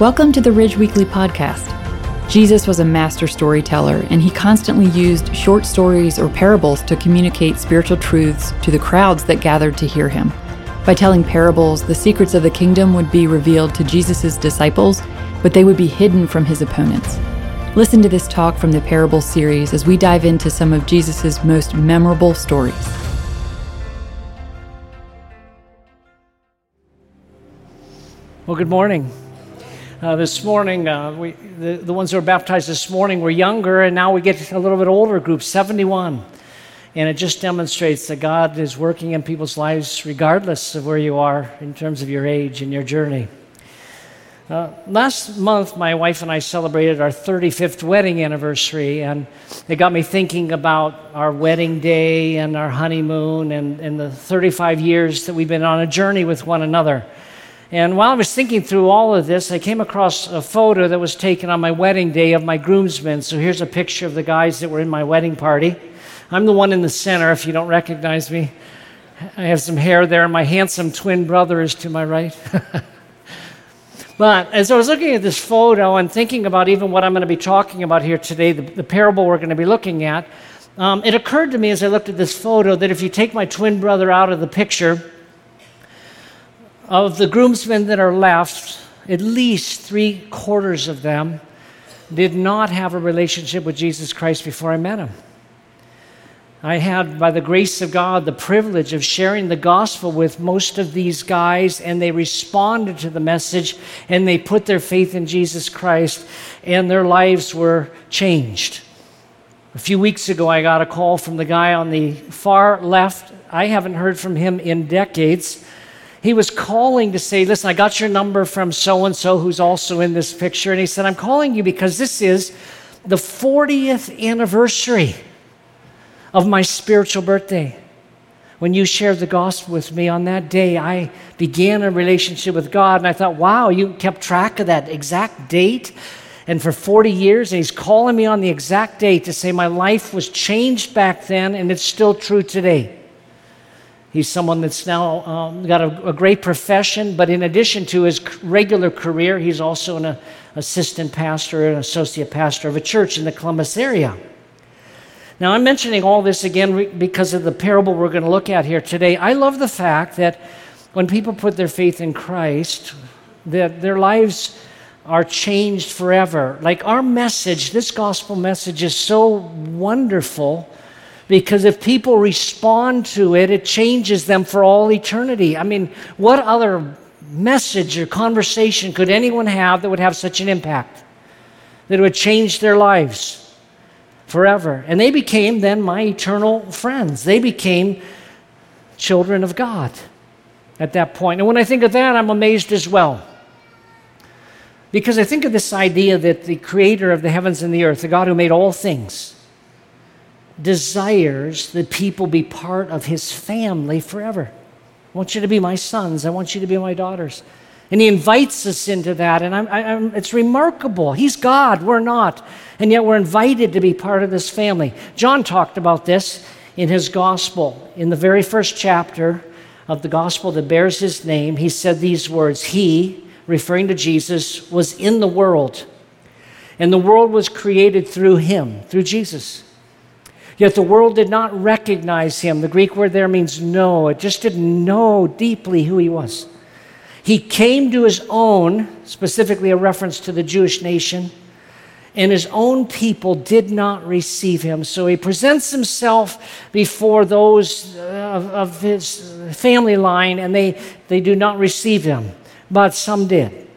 Welcome to the Ridge Weekly Podcast. Jesus was a master storyteller, and he constantly used short stories or parables to communicate spiritual truths to the crowds that gathered to hear him. By telling parables, the secrets of the kingdom would be revealed to Jesus' disciples, but they would be hidden from his opponents. Listen to this talk from the Parable series as we dive into some of Jesus' most memorable stories. Well, good morning. Uh, this morning, uh, we, the, the ones who were baptized this morning were younger, and now we get a little bit older group, 71. And it just demonstrates that God is working in people's lives regardless of where you are in terms of your age and your journey. Uh, last month, my wife and I celebrated our 35th wedding anniversary, and it got me thinking about our wedding day and our honeymoon and, and the 35 years that we've been on a journey with one another. And while I was thinking through all of this, I came across a photo that was taken on my wedding day of my groomsmen. So here's a picture of the guys that were in my wedding party. I'm the one in the center, if you don't recognize me. I have some hair there, and my handsome twin brother is to my right. but as I was looking at this photo and thinking about even what I'm going to be talking about here today, the, the parable we're going to be looking at, um, it occurred to me as I looked at this photo that if you take my twin brother out of the picture, of the groomsmen that are left, at least three quarters of them did not have a relationship with Jesus Christ before I met him. I had, by the grace of God, the privilege of sharing the gospel with most of these guys, and they responded to the message and they put their faith in Jesus Christ, and their lives were changed. A few weeks ago, I got a call from the guy on the far left. I haven't heard from him in decades. He was calling to say, Listen, I got your number from so and so who's also in this picture. And he said, I'm calling you because this is the 40th anniversary of my spiritual birthday. When you shared the gospel with me on that day, I began a relationship with God. And I thought, wow, you kept track of that exact date. And for 40 years, and he's calling me on the exact date to say my life was changed back then and it's still true today. He's someone that's now um, got a, a, great profession, but in addition to his regular career, he's also an assistant pastor, an associate pastor of a church in the Columbus area. Now, I'm mentioning all this again because of the parable we're going to look at here today. I love the fact that when people put their faith in Christ, that their lives are changed forever. Like our message, this gospel message is so wonderful because if people respond to it, it changes them for all eternity. I mean, what other message or conversation could anyone have that would have such an impact? That would change their lives forever. And they became then my eternal friends. They became children of God at that point. And when I think of that, I'm amazed as well. Because I think of this idea that the creator of the heavens and the earth, the God who made all things, desires that people be part of his family forever. I want you to be my sons. I want you to be my daughters. And he invites us into that. And I'm, I'm, it's remarkable. He's God, we're not. And yet we're invited to be part of this family. John talked about this in his gospel. In the very first chapter of the gospel that bears his name, he said these words He, referring to Jesus, was in the world. And the world was created through him, through Jesus. Yet the world did not recognize him. The Greek word there means know. It just didn't know deeply who he was. He came to his own, specifically a reference to the Jewish nation, and his own people did not receive him. So he presents himself before those uh, of, of his family line, and they, they do not receive him. But some did.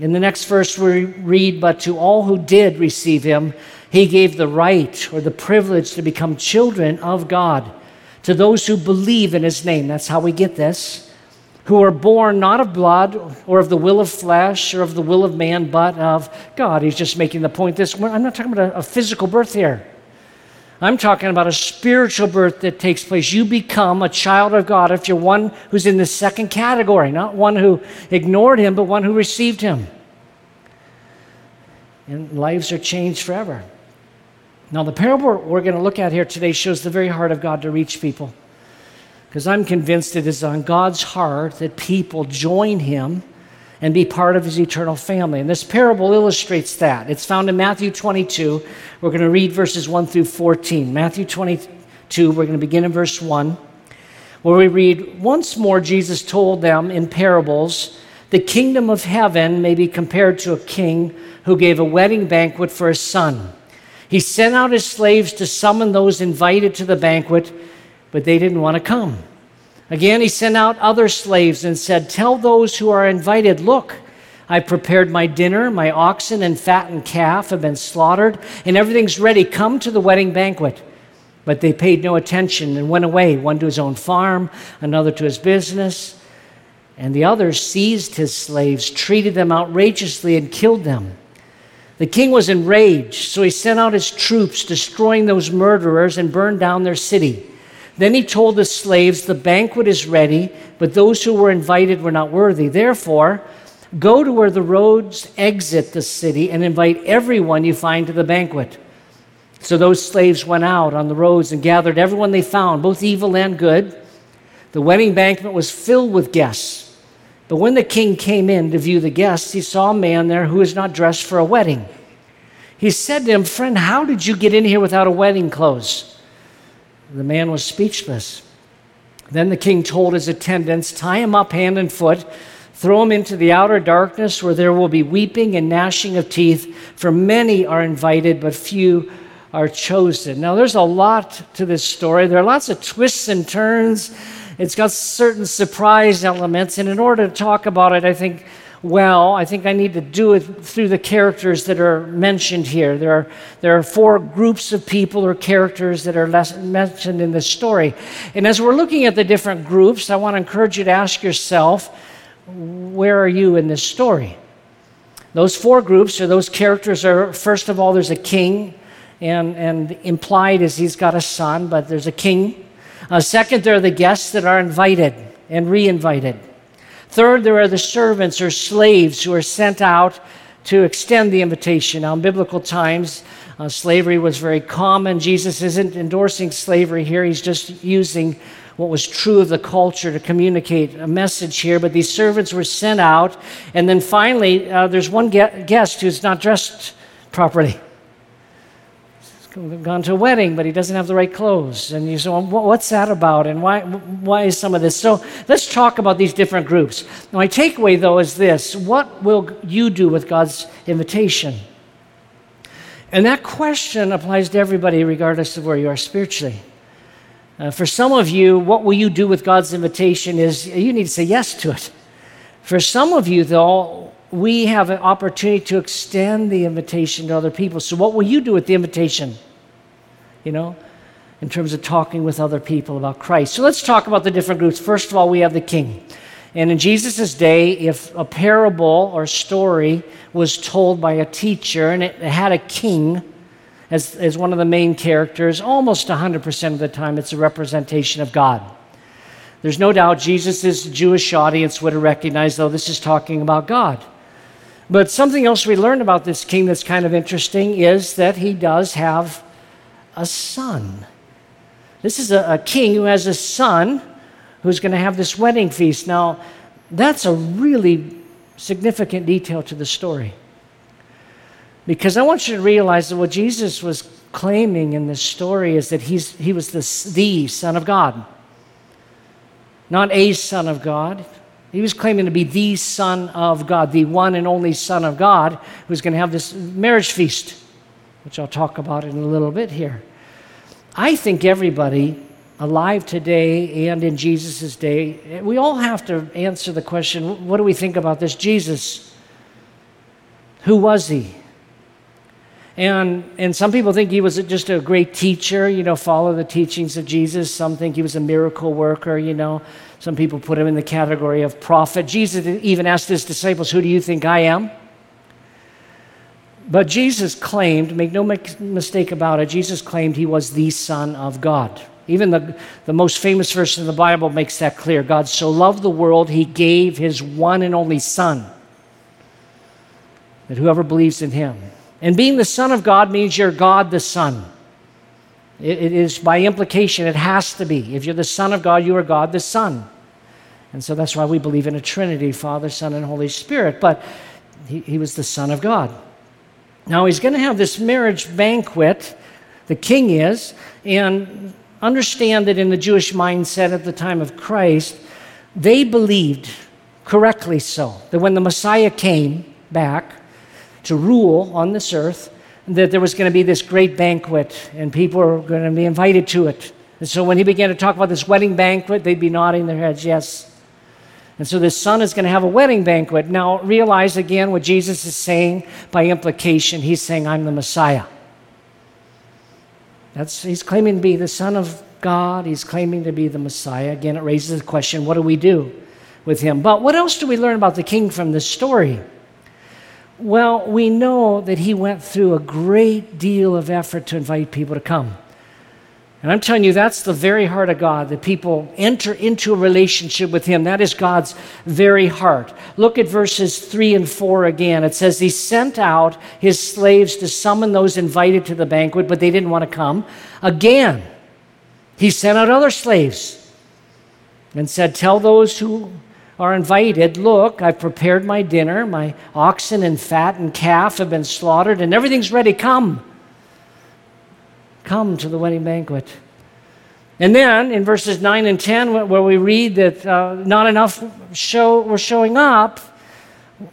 In the next verse, we read, But to all who did receive him, he gave the right or the privilege to become children of God to those who believe in His name. That's how we get this. Who are born not of blood or of the will of flesh or of the will of man, but of God. He's just making the point this. I'm not talking about a, a physical birth here. I'm talking about a spiritual birth that takes place. You become a child of God if you're one who's in the second category, not one who ignored Him, but one who received Him. And lives are changed forever. Now, the parable we're going to look at here today shows the very heart of God to reach people. Because I'm convinced it is on God's heart that people join Him and be part of his eternal family. And this parable illustrates that. It's found in Matthew 22. We're going to read verses 1 through 14. Matthew 22, we're going to begin in verse 1, where we read Once more, Jesus told them in parables, the kingdom of heaven may be compared to a king who gave a wedding banquet for his son. He sent out his slaves to summon those invited to the banquet, but they didn't want to come. Again, he sent out other slaves and said, Tell those who are invited, look, I prepared my dinner, my oxen and fattened calf have been slaughtered, and everything's ready. Come to the wedding banquet. But they paid no attention and went away, one to his own farm, another to his business. And the others seized his slaves, treated them outrageously, and killed them. The king was enraged, so he sent out his troops, destroying those murderers, and burned down their city. Then he told the slaves, The banquet is ready, but those who were invited were not worthy. Therefore, go to where the roads exit the city and invite everyone you find to the banquet. So those slaves went out on the roads and gathered everyone they found, both evil and good. The wedding banquet was filled with guests. But when the king came in to view the guests, he saw a man there who was not dressed for a wedding. He said to him, Friend, how did you get in here without a wedding clothes? The man was speechless. Then the king told his attendants, Tie him up hand and foot, throw him into the outer darkness where there will be weeping and gnashing of teeth, for many are invited, but few are chosen. Now, there's a lot to this story. There are lots of twists and turns. It's got certain surprise elements. And in order to talk about it, I think well, I think I need to do it through the characters that are mentioned here. There are, there are four groups of people or characters that are mentioned in this story. And as we're looking at the different groups, I want to encourage you to ask yourself, where are you in this story? Those four groups or those characters are, first of all, there's a king, and, and implied is he's got a son, but there's a king. Uh, second, there are the guests that are invited and re invited. Third, there are the servants or slaves who are sent out to extend the invitation. Now, in biblical times, uh, slavery was very common. Jesus isn't endorsing slavery here, he's just using what was true of the culture to communicate a message here. But these servants were sent out. And then finally, uh, there's one guest who's not dressed properly gone to a wedding, but he doesn't have the right clothes. And you say, well, what's that about? And why, why is some of this? So let's talk about these different groups. My takeaway, though, is this What will you do with God's invitation? And that question applies to everybody, regardless of where you are spiritually. Uh, for some of you, what will you do with God's invitation is you need to say yes to it. For some of you, though, we have an opportunity to extend the invitation to other people. So, what will you do with the invitation? You know, in terms of talking with other people about Christ. So let's talk about the different groups. First of all, we have the king. And in Jesus' day, if a parable or story was told by a teacher and it had a king as, as one of the main characters, almost 100% of the time it's a representation of God. There's no doubt Jesus' Jewish audience would have recognized, though, this is talking about God. But something else we learned about this king that's kind of interesting is that he does have a son. This is a, a king who has a son who's going to have this wedding feast. Now, that's a really significant detail to the story. Because I want you to realize that what Jesus was claiming in this story is that he's, he was the, the Son of God, not a Son of God. He was claiming to be the Son of God, the one and only Son of God, who's going to have this marriage feast, which I'll talk about in a little bit here. I think everybody alive today and in Jesus' day, we all have to answer the question what do we think about this Jesus? Who was he? And, and some people think he was just a great teacher, you know, follow the teachings of Jesus. Some think he was a miracle worker, you know. Some people put him in the category of prophet. Jesus even asked his disciples, Who do you think I am? But Jesus claimed, make no mistake about it, Jesus claimed he was the Son of God. Even the, the most famous verse in the Bible makes that clear. God so loved the world, he gave his one and only Son, that whoever believes in him. And being the Son of God means you're God the Son. it, it is by implication, it has to be. If you're the Son of God, you are God the Son. And so that's why we believe in a Trinity Father, Son, and Holy Spirit. But he, he was the Son of God. Now he's going to have this marriage banquet, the king is, and understand that in the Jewish mindset at the time of Christ, they believed, correctly so, that when the Messiah came back to rule on this earth, that there was going to be this great banquet and people were going to be invited to it. And so when he began to talk about this wedding banquet, they'd be nodding their heads, yes. And so the son is going to have a wedding banquet. Now, realize again what Jesus is saying by implication. He's saying, I'm the Messiah. That's, he's claiming to be the Son of God. He's claiming to be the Messiah. Again, it raises the question what do we do with him? But what else do we learn about the king from this story? Well, we know that he went through a great deal of effort to invite people to come. And I'm telling you, that's the very heart of God, that people enter into a relationship with Him. That is God's very heart. Look at verses 3 and 4 again. It says, He sent out His slaves to summon those invited to the banquet, but they didn't want to come. Again, He sent out other slaves and said, Tell those who are invited, Look, I've prepared my dinner. My oxen and fat and calf have been slaughtered, and everything's ready. Come. Come to the wedding banquet. And then in verses 9 and 10, where we read that uh, not enough show, were showing up,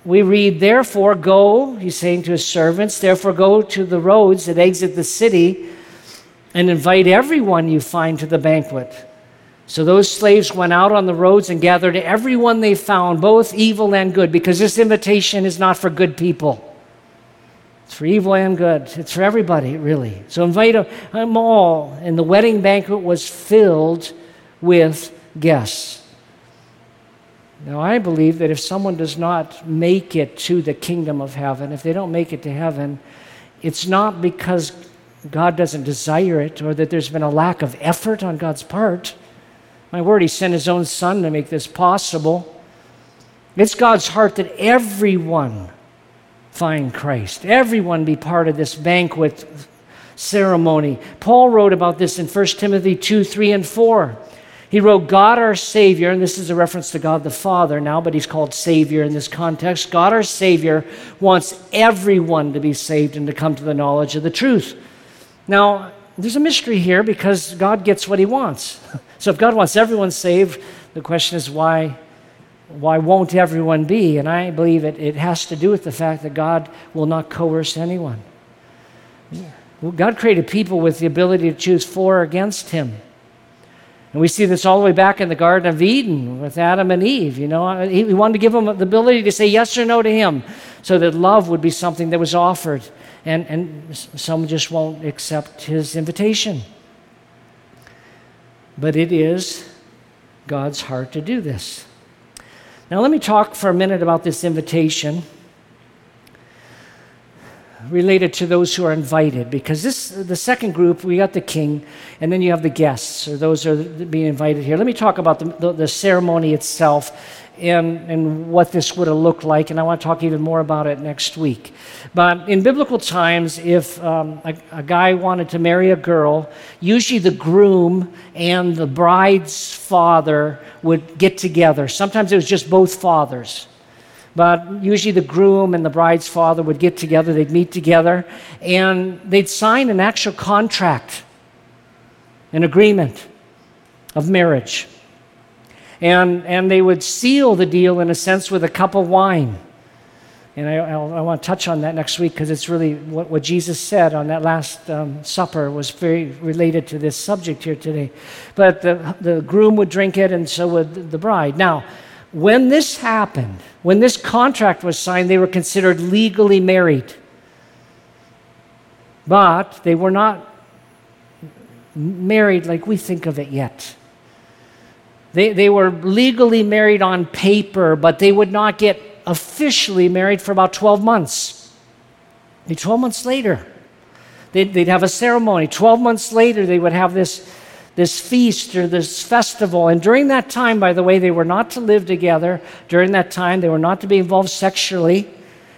we read, Therefore, go, he's saying to his servants, therefore go to the roads that exit the city and invite everyone you find to the banquet. So those slaves went out on the roads and gathered everyone they found, both evil and good, because this invitation is not for good people. For evil and good. It's for everybody, really. So invite them all. And the wedding banquet was filled with guests. Now, I believe that if someone does not make it to the kingdom of heaven, if they don't make it to heaven, it's not because God doesn't desire it or that there's been a lack of effort on God's part. My word, He sent His own Son to make this possible. It's God's heart that everyone find Christ. Everyone be part of this banquet ceremony. Paul wrote about this in 1 Timothy 2 3 and 4. He wrote, God our Savior, and this is a reference to God the Father now, but he's called Savior in this context. God our Savior wants everyone to be saved and to come to the knowledge of the truth. Now, there's a mystery here because God gets what he wants. So if God wants everyone saved, the question is why why won't everyone be? And I believe it, it has to do with the fact that God will not coerce anyone. God created people with the ability to choose for or against Him. And we see this all the way back in the Garden of Eden with Adam and Eve. You know, he wanted to give them the ability to say yes or no to Him so that love would be something that was offered. And, and some just won't accept His invitation. But it is God's heart to do this. Now, let me talk for a minute about this invitation related to those who are invited because this the second group we got the king and then you have the guests or those are being invited here. Let me talk about the, the, the ceremony itself and, and what this would have looked like, and I want to talk even more about it next week. But in biblical times, if um, a, a guy wanted to marry a girl, usually the groom and the bride's father would get together. Sometimes it was just both fathers. But usually the groom and the bride's father would get together, they'd meet together, and they'd sign an actual contract, an agreement of marriage and, and they would seal the deal in a sense with a cup of wine. And I, I want to touch on that next week because it's really what, what, Jesus said on that Last um, Supper was very related to this subject here today. But the, the groom would drink it, and so would the bride. Now, when this happened, when this contract was signed, they were considered legally married. But they were not married like we think of it yet. They, they were legally married on paper, but they would not get officially married for about 12 months. 12 months later, they'd, they'd have a ceremony. 12 months later, they would have this, this feast or this festival. And during that time, by the way, they were not to live together. During that time, they were not to be involved sexually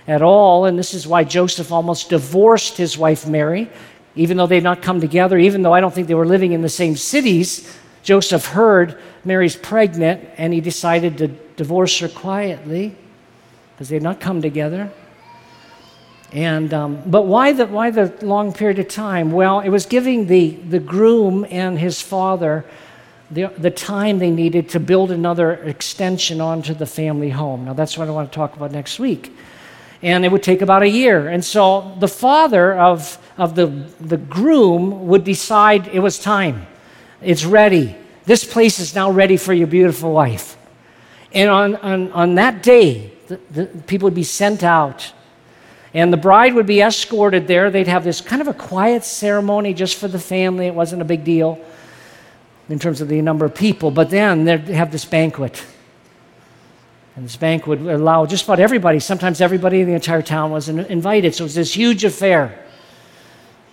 at all. And this is why Joseph almost divorced his wife Mary, even though they'd not come together, even though I don't think they were living in the same cities Joseph heard Mary's pregnant and he decided to divorce her quietly because they had not come together. And, um, but why the, why the long period of time? Well, it was giving the, the groom and his father the, the time they needed to build another extension onto the family home. Now, that's what I want to talk about next week. And it would take about a year. And so the father of, of the, the groom would decide it was time. It's ready. This place is now ready for your beautiful wife. And on, on, on that day, the, the people would be sent out. And the bride would be escorted there. They'd have this kind of a quiet ceremony just for the family. It wasn't a big deal in terms of the number of people. But then they'd have this banquet. And this banquet would allow just about everybody, sometimes everybody in the entire town was invited. So it was this huge affair.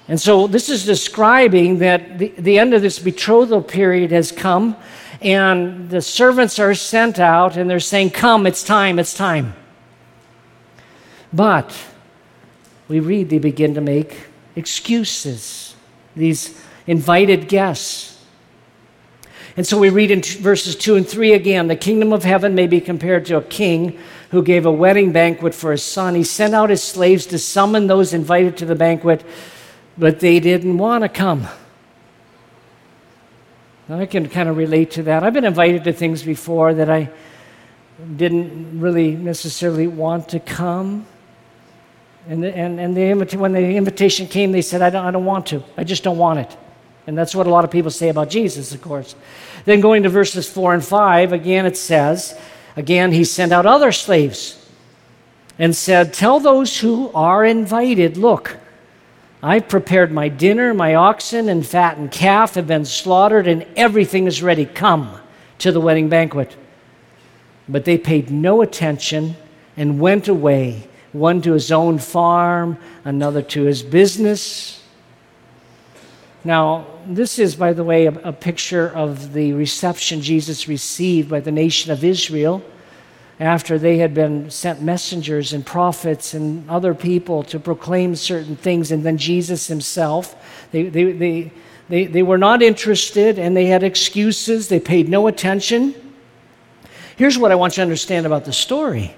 And so this is describing that the, the end of this betrothal period has come, and the servants are sent out, and they're saying, Come, it's time, it's time. But we read they begin to make excuses, these invited guests. And so we read in verses 2 and 3 again the kingdom of heaven may be compared to a king who gave a wedding banquet for his son. He sent out his slaves to summon those invited to the banquet, but they didn't want to come. Now, I can kind of relate to that. I've been invited to things before that I didn't really necessarily want to come. And, and, and the, when the invitation came, they said, I don't, I don't want to. I just don't want it. And that's what a lot of people say about Jesus, of course. Then going to verses 4 and 5, again it says, again, he sent out other slaves and said, Tell those who are invited, look, I've prepared my dinner, my oxen and fattened calf have been slaughtered, and everything is ready. Come to the wedding banquet. But they paid no attention and went away, one to his own farm, another to his business. Now, this is, by the way, a, a, picture of the reception Jesus received by the nation of Israel after they had been sent messengers and prophets and other people to proclaim certain things, and then Jesus himself. They, they, they, they, they were not interested and they had excuses, they paid no attention. Here's what I want you to understand about the story.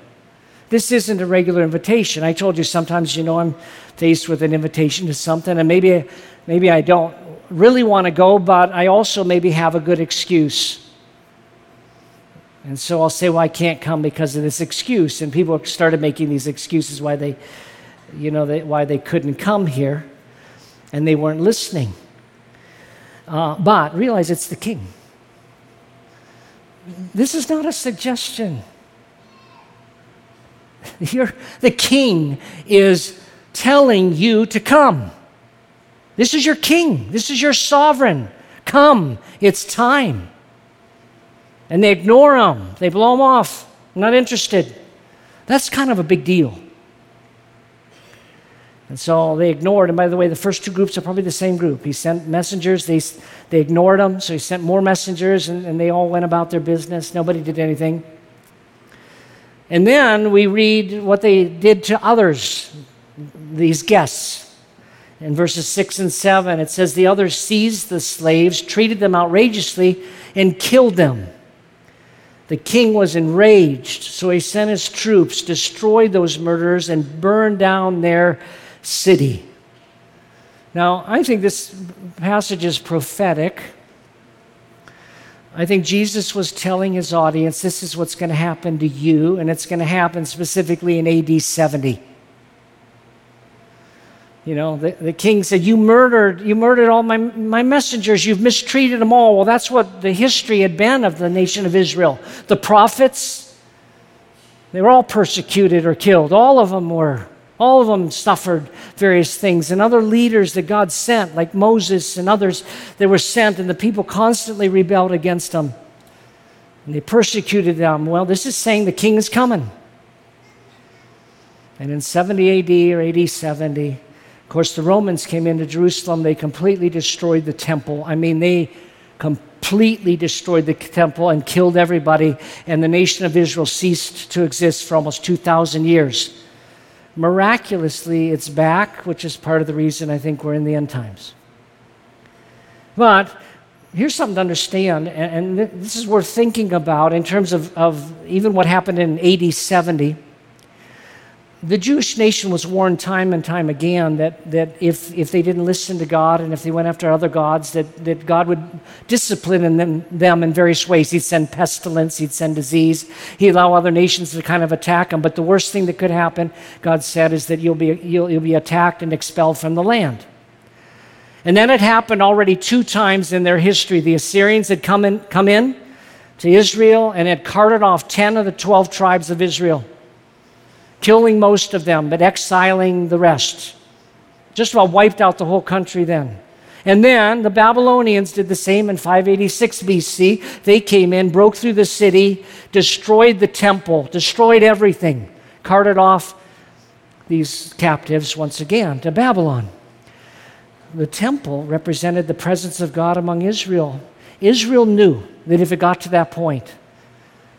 This isn't a regular invitation. I told you sometimes, you know, I'm faced with an invitation to something, and maybe maybe I don't really want to go, but I also maybe have a good excuse. And so I'll say, well, I can't come because of this excuse. And people started making these excuses why they, you know, they, why they couldn't come here. And they weren't listening. Uh, but realize it's the king. This is not a suggestion. You're, the king is telling you to come. This is your king. This is your sovereign. Come, it's time. And they ignore them. they blow them off. not interested. That's kind of a big deal. And so they ignored. And by the way, the first two groups are probably the same group. He sent messengers, they, they ignored him. So he sent more messengers, and, and they all went about their business. Nobody did anything. And then we read what they did to others, these guests. In verses 6 and 7, it says, The others seized the slaves, treated them outrageously, and killed them. The king was enraged, so he sent his troops, destroyed those murderers, and burned down their city. Now, I think this passage is prophetic. I think Jesus was telling his audience this is what's going to happen to you, and it's going to happen specifically in AD 70. You know, the, the king said, You murdered, you murdered all my, my messengers, you've mistreated them all. Well, that's what the history had been of the nation of Israel. The prophets, they were all persecuted or killed. All of them were. All of them suffered various things. And other leaders that God sent, like Moses and others, they were sent, and the people constantly rebelled against them. And they persecuted them. Well, this is saying the king is coming. And in 70 AD or AD 70, of course, the Romans came into Jerusalem, they completely destroyed the temple. I mean, they completely destroyed the temple and killed everybody, and the nation of Israel ceased to exist for almost 2,000 years. Miraculously, it's back, which is part of the reason I think we're in the end times. But here's something to understand, and, this is worth thinking about in terms of, of even what happened in AD 70 the Jewish nation was warned time and time again that, that if, if they didn't listen to God and if they went after other gods, that, that God would discipline in them, them in various ways. He'd send pestilence, he'd send disease, he'd allow other nations to kind of attack them. But the worst thing that could happen, God said, is that you'll be, you'll, you'll be attacked and expelled from the land. And then it happened already two times in their history. The Assyrians had come in, come in to Israel and had carted off 10 of the 12 tribes of Israel killing most of them, but exiling the rest. Just about wiped out the whole country then. And then the Babylonians did the same in 586 BC. They came in, broke through the city, destroyed the temple, destroyed everything, carted off these captives once again to Babylon. The temple represented the presence of God among Israel. Israel knew that if it got to that point,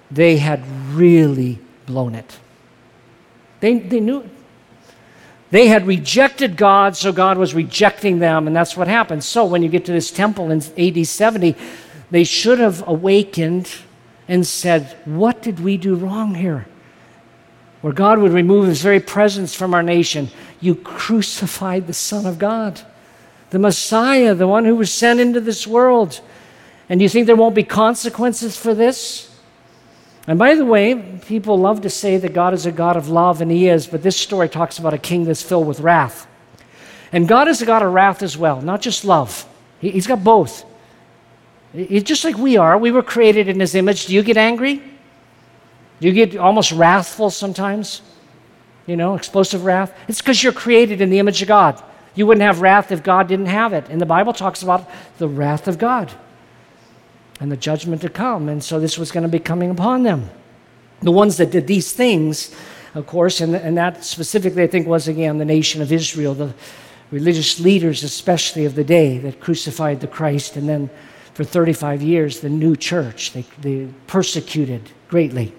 they had really blown it. They, they knew it. They had rejected God, so God was rejecting them, and that's what happened. So when you get to this temple in AD 70, they should have awakened and said, What did we do wrong here? Where God would remove his very presence from our nation. You crucified the Son of God, the Messiah, the one who was sent into this world. And you think there won't be consequences for this? And by the way, people love to say that God is a God of love, and He is, but this story talks about a king that's filled with wrath. And God is a God of wrath as well, not just love. He's got both. He's just like we are. We were created in His image. Do you get angry? Do you get almost wrathful sometimes? You know, explosive wrath? It's because you're created in the image of God. You wouldn't have wrath if God didn't have it. And the Bible talks about the wrath of God and the judgment to come. And so this was going to be coming upon them. The ones that did these things, of course, and, and that specifically, I think, was again the nation of Israel, the religious leaders, especially of the day, that crucified the Christ. And then for 35 years, the new church, they, they persecuted greatly.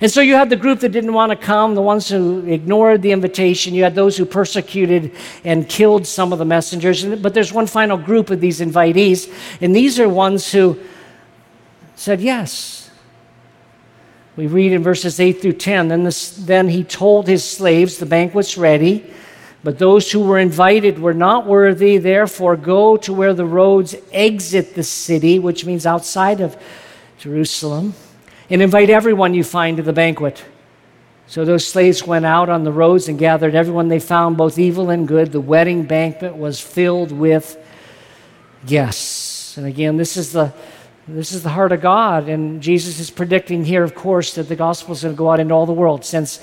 And so you had the group that didn't want to come, the ones who ignored the invitation. You had those who persecuted and killed some of the messengers. But there's one final group of these invitees, and these are ones who said yes. We read in verses 8 through 10 then, this, then he told his slaves, The banquet's ready, but those who were invited were not worthy. Therefore, go to where the roads exit the city, which means outside of Jerusalem, and invite everyone you find to the banquet. So those slaves went out on the roads and gathered everyone they found, both evil and good. The wedding banquet was filled with guests. And again, this is the this is the heart of God, and Jesus is predicting here, of course, that the gospel is going to go out into all the world. Since,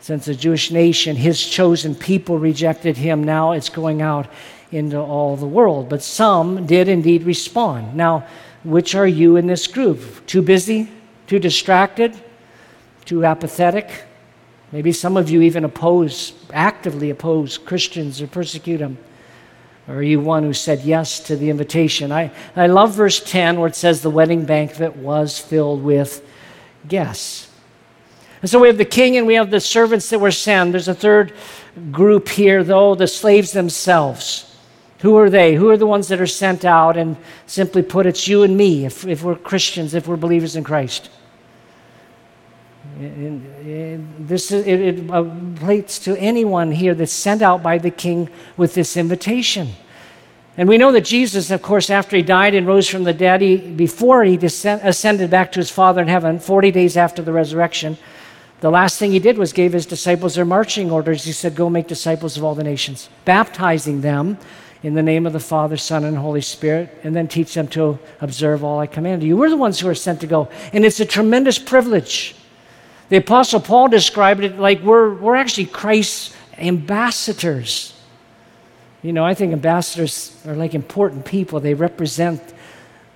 since the Jewish nation, his chosen people, rejected him, now it's going out into all the world. But some did indeed respond. Now, which are you in this group? Too busy? Too distracted? Too apathetic? Maybe some of you even oppose, actively oppose Christians or persecute them. Are you one who said yes to the invitation? I, I love verse 10 where it says the wedding banquet was filled with guests. And so we have the king and we have the servants that were sent. There's a third group here, though, the slaves themselves. Who are they? Who are the ones that are sent out? And simply put, it's you and me if, if we're Christians, if we're believers in Christ. This is, it, it uh, relates to anyone here that's sent out by the king with this invitation. And we know that Jesus, of course, after he died and rose from the dead, he, before he descend, ascended back to his Father in heaven, 40 days after the resurrection, the last thing he did was gave his disciples their marching orders. He said, Go make disciples of all the nations, baptizing them in the name of the Father, Son, and Holy Spirit, and then teach them to observe all I command you. We're the ones who are sent to go. And it's a tremendous privilege. The Apostle Paul described it like we're, we're actually Christ's ambassadors. You know, I think ambassadors are like important people. They represent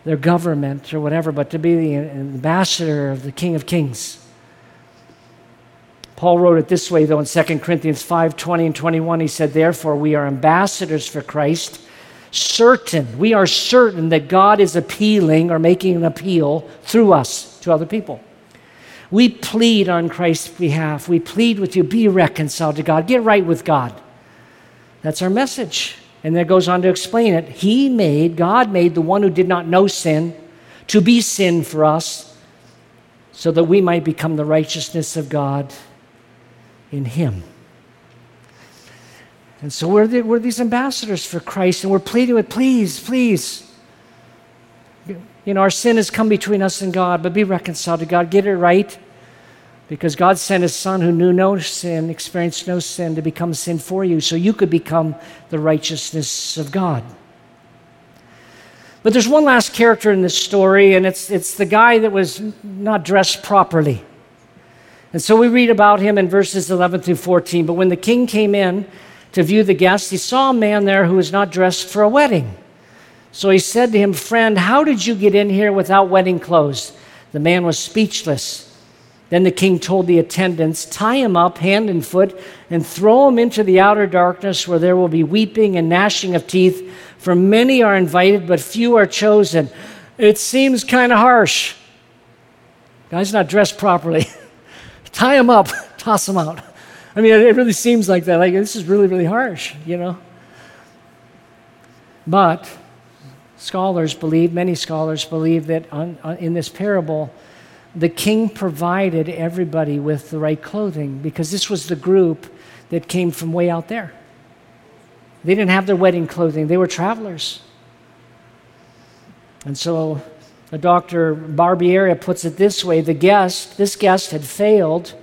their government or whatever, but to be the ambassador of the King of Kings. Paul wrote it this way, though, in 2 Corinthians 5 20 and 21. He said, Therefore, we are ambassadors for Christ, certain, we are certain that God is appealing or making an appeal through us to other people. We plead on Christ's behalf. We plead with you, be reconciled to God, get right with God. That's our message. And then it goes on to explain it. He made, God made the one who did not know sin to be sin for us so that we might become the righteousness of God in Him. And so we're, the, we're these ambassadors for Christ, and we're pleading with, please, please. You know, our sin has come between us and God, but be reconciled to God. Get it right. Because God sent His Son who knew no sin, experienced no sin, to become sin for you, so you could become the righteousness of God. But there's one last character in this story, and it's, it's the guy that was not dressed properly. And so we read about him in verses 11 through 14. But when the king came in to view the guests, he saw a man there who was not dressed for a wedding. So he said to him, Friend, how did you get in here without wedding clothes? The man was speechless. Then the king told the attendants, Tie him up hand and foot and throw him into the outer darkness where there will be weeping and gnashing of teeth, for many are invited, but few are chosen. It seems kind of harsh. Guy's not dressed properly. Tie him up, toss him out. I mean, it really seems like that. Like, this is really, really harsh, you know? But scholars believe, many scholars believe that on, on, in this parable, the king provided everybody with the right clothing because this was the group that came from way out there. They didn't have their wedding clothing, they were travelers. And so the Dr. Barbieri puts it this way the guest, this guest had failed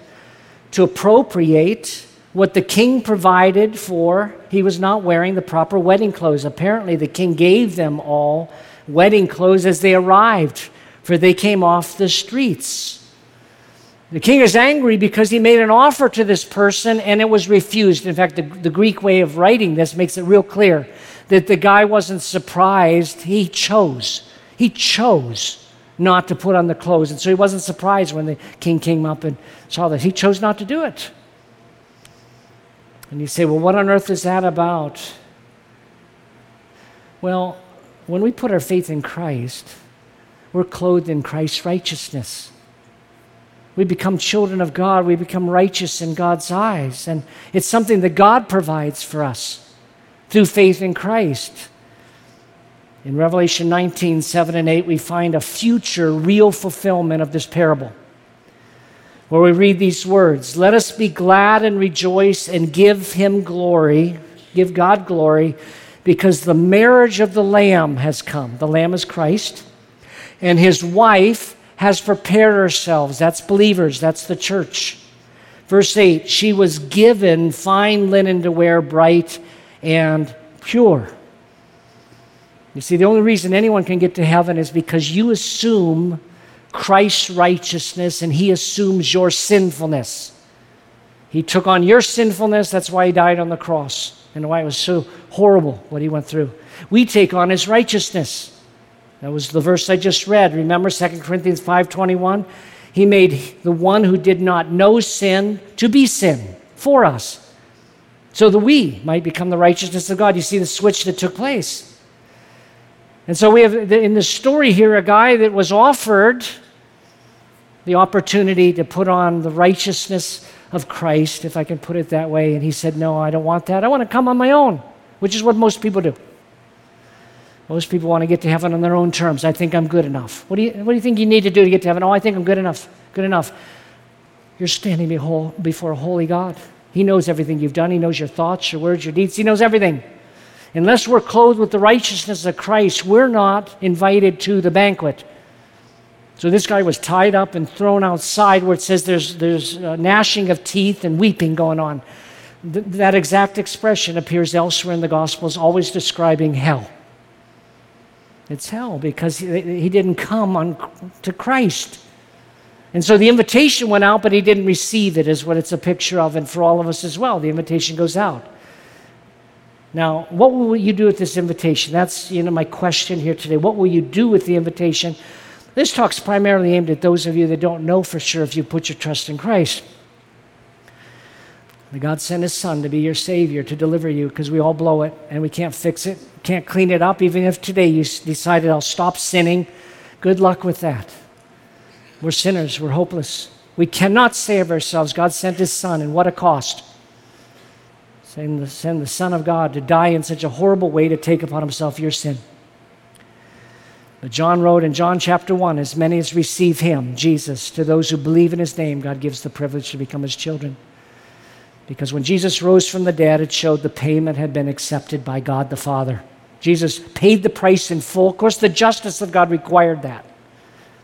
to appropriate what the king provided for. He was not wearing the proper wedding clothes. Apparently, the king gave them all wedding clothes as they arrived for they came off the streets. The king is angry because he made an offer to this person and it was refused. In fact, the, the, Greek way of writing this makes it real clear that the guy wasn't surprised. He chose. He chose not to put on the clothes. And so he wasn't surprised when the king came up and saw this. He chose not to do it. And you say, well, what on earth is that about? Well, when we put our faith in Christ, we're clothed in Christ's righteousness. We become children of God. We become righteous in God's eyes. And it's something that God provides for us through faith in Christ. In Revelation 19, 7 and 8, we find a future real fulfillment of this parable where we read these words Let us be glad and rejoice and give him glory, give God glory, because the marriage of the Lamb has come. The Lamb is Christ and his wife has prepared herself. That's believers, that's the church. Verse 8 she was given fine linen to wear, bright and pure. You see, the only reason anyone can get to heaven is because you assume Christ's righteousness and he assumes your sinfulness. He took on your sinfulness, that's why he died on the cross and why it was so horrible what he went through. We take on his righteousness. That was the verse I just read. Remember 2 Corinthians 5:21? He made the one who did not know sin to be sin for us. So that we might become the righteousness of God. You see the switch that took place. And so we have in the story here a guy that was offered the opportunity to put on the righteousness of Christ, if I can put it that way. And he said, No, I don't want that. I want to come on my own, which is what most people do. Most people want to get to heaven on their own terms. I think I'm good enough. What do you, what do you think you need to do to get to heaven? Oh, I think I'm good enough. Good enough. You're standing before a holy God. He knows everything you've done. He knows your thoughts, your words, your deeds. He knows everything. Unless we're clothed with the righteousness of Christ, we're not invited to the banquet. So this guy was tied up and thrown outside where it says there's, there's gnashing of teeth and weeping going on. Th- that exact expression appears elsewhere in the Gospels, always describing hell. It's hell because he, he didn't come on, to Christ. And so the invitation went out, but he didn't receive it, is what it's a picture of. And for all of us as well, the invitation goes out. Now, what will you do with this invitation? That's you know my question here today. What will you do with the invitation? This talk's primarily aimed at those of you that don't know for sure if you put your trust in Christ. God sent His Son to be your Savior, to deliver you, because we all blow it and we can't fix it, can't clean it up. Even if today you decided, I'll stop sinning, good luck with that. We're sinners, we're hopeless. We cannot save ourselves. God sent His Son, and what a cost. Send the, send the Son of God to die in such a horrible way to take upon himself your sin. But John wrote in John chapter 1 As many as receive him, Jesus, to those who believe in his name, God gives the privilege to become his children. Because when Jesus rose from the dead, it showed the payment had been accepted by God the Father. Jesus paid the price in full. Of course, the justice of God required that.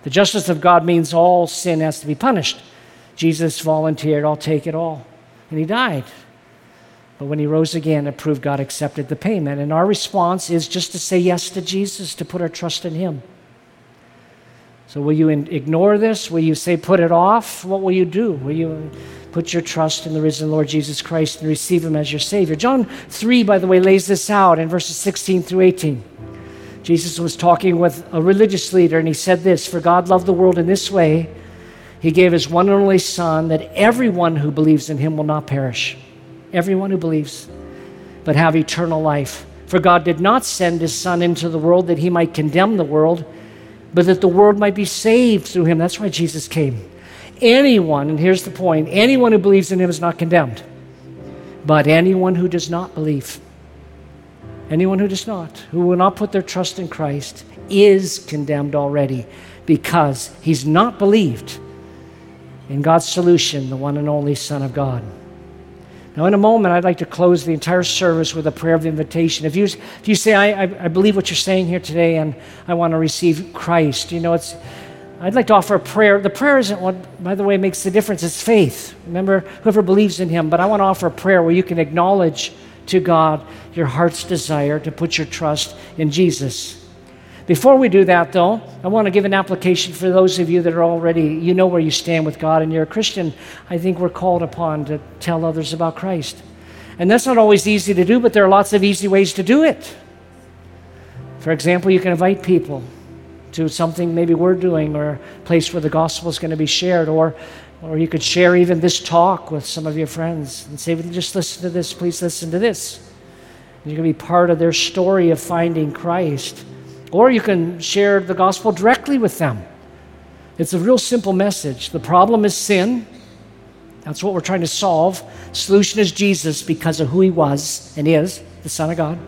The justice of God means all sin has to be punished. Jesus volunteered, I'll take it all. And he died. But when he rose again, it proved God accepted the payment. And our response is just to say yes to Jesus, to put our trust in him. So, will you ignore this? Will you say, put it off? What will you do? Will you put your trust in the risen Lord Jesus Christ and receive him as your Savior? John 3, by the way, lays this out in verses 16 through 18. Jesus was talking with a religious leader, and he said this For God loved the world in this way, he gave his one and only Son, that everyone who believes in him will not perish. Everyone who believes, but have eternal life. For God did not send his Son into the world that he might condemn the world but that the world might be saved through him. That's why Jesus came. Anyone, and here's the point anyone who believes in him is not condemned, but anyone who does not believe, anyone who does not, who will not put their trust in Christ, is condemned already because he's not believed in God's solution, the one and only Son of God. Now, in a moment, I'd like to close the entire service with a prayer of invitation. If you, if you say, I, I, I believe what you're saying here today and I want to receive Christ, you know, it's, I'd like to offer a prayer. The prayer isn't what, by the way, makes the difference, it's faith. Remember, whoever believes in Him. But I want to offer a prayer where you can acknowledge to God your heart's desire to put your trust in Jesus. Before we do that, though, I want to give an application for those of you that are already, you know where you stand with God and you're a Christian. I think we're called upon to tell others about Christ. And that's not always easy to do, but there are lots of easy ways to do it. For example, you can invite people to something maybe we're doing or a place where the gospel is going to be shared, or, or you could share even this talk with some of your friends and say, just listen to this, please listen to this. And you can be part of their story of finding Christ. Or you can share the gospel directly with them. It's a real simple message. The problem is sin. That's what we're trying to solve. solution is Jesus because of who he was and is, the Son of God,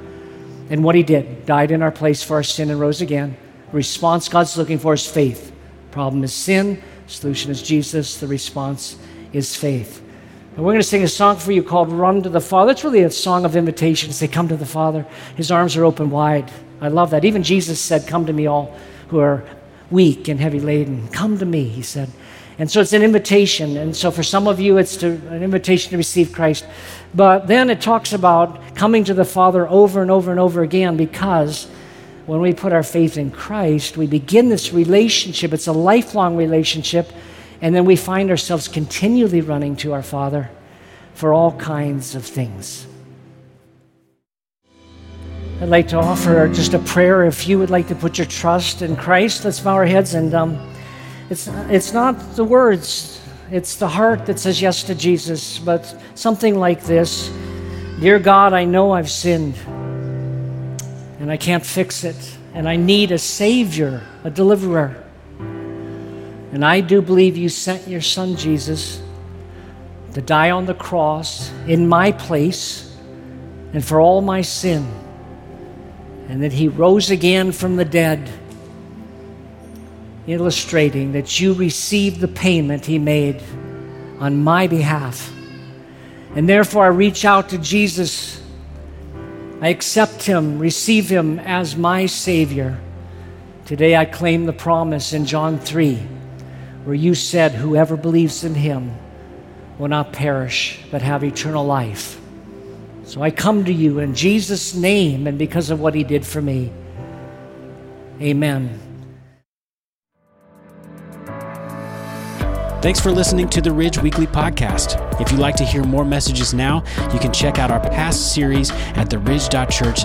and what he did. Died in our place for our sin and rose again. Response God's looking for is faith. Problem is sin. solution is Jesus. The response is faith. And we're going to sing a song for you called Run to the Father. It's really a song of invitation. Say, Come to the Father. His arms are open wide. I love that. Even Jesus said, Come to me, all who are weak and heavy laden. Come to me, he said. And so it's an invitation. And so for some of you, it's to, an invitation to receive Christ. But then it talks about coming to the Father over and over and over again because when we put our faith in Christ, we begin this relationship. It's a lifelong relationship. And then we find ourselves continually running to our Father for all kinds of things. I'd like to offer just a prayer if you would like to put your trust in Christ. Let's bow our heads and um, it's, it's not the words, it's the heart that says yes to Jesus, but something like this Dear God, I know I've sinned and I can't fix it, and I need a Savior, a deliverer. And I do believe you sent your Son Jesus to die on the cross in my place and for all my sin and that he rose again from the dead, illustrating that you received the payment he made on my behalf. And therefore, I reach out to Jesus. I accept him, receive him as my Savior. Today, I claim the promise in John 3, where you said, Whoever believes in him will not perish, but have eternal life. So I come to you in Jesus' name and because of what he did for me. Amen. Thanks for listening to the Ridge Weekly Podcast. If you'd like to hear more messages now, you can check out our past series at theridge.church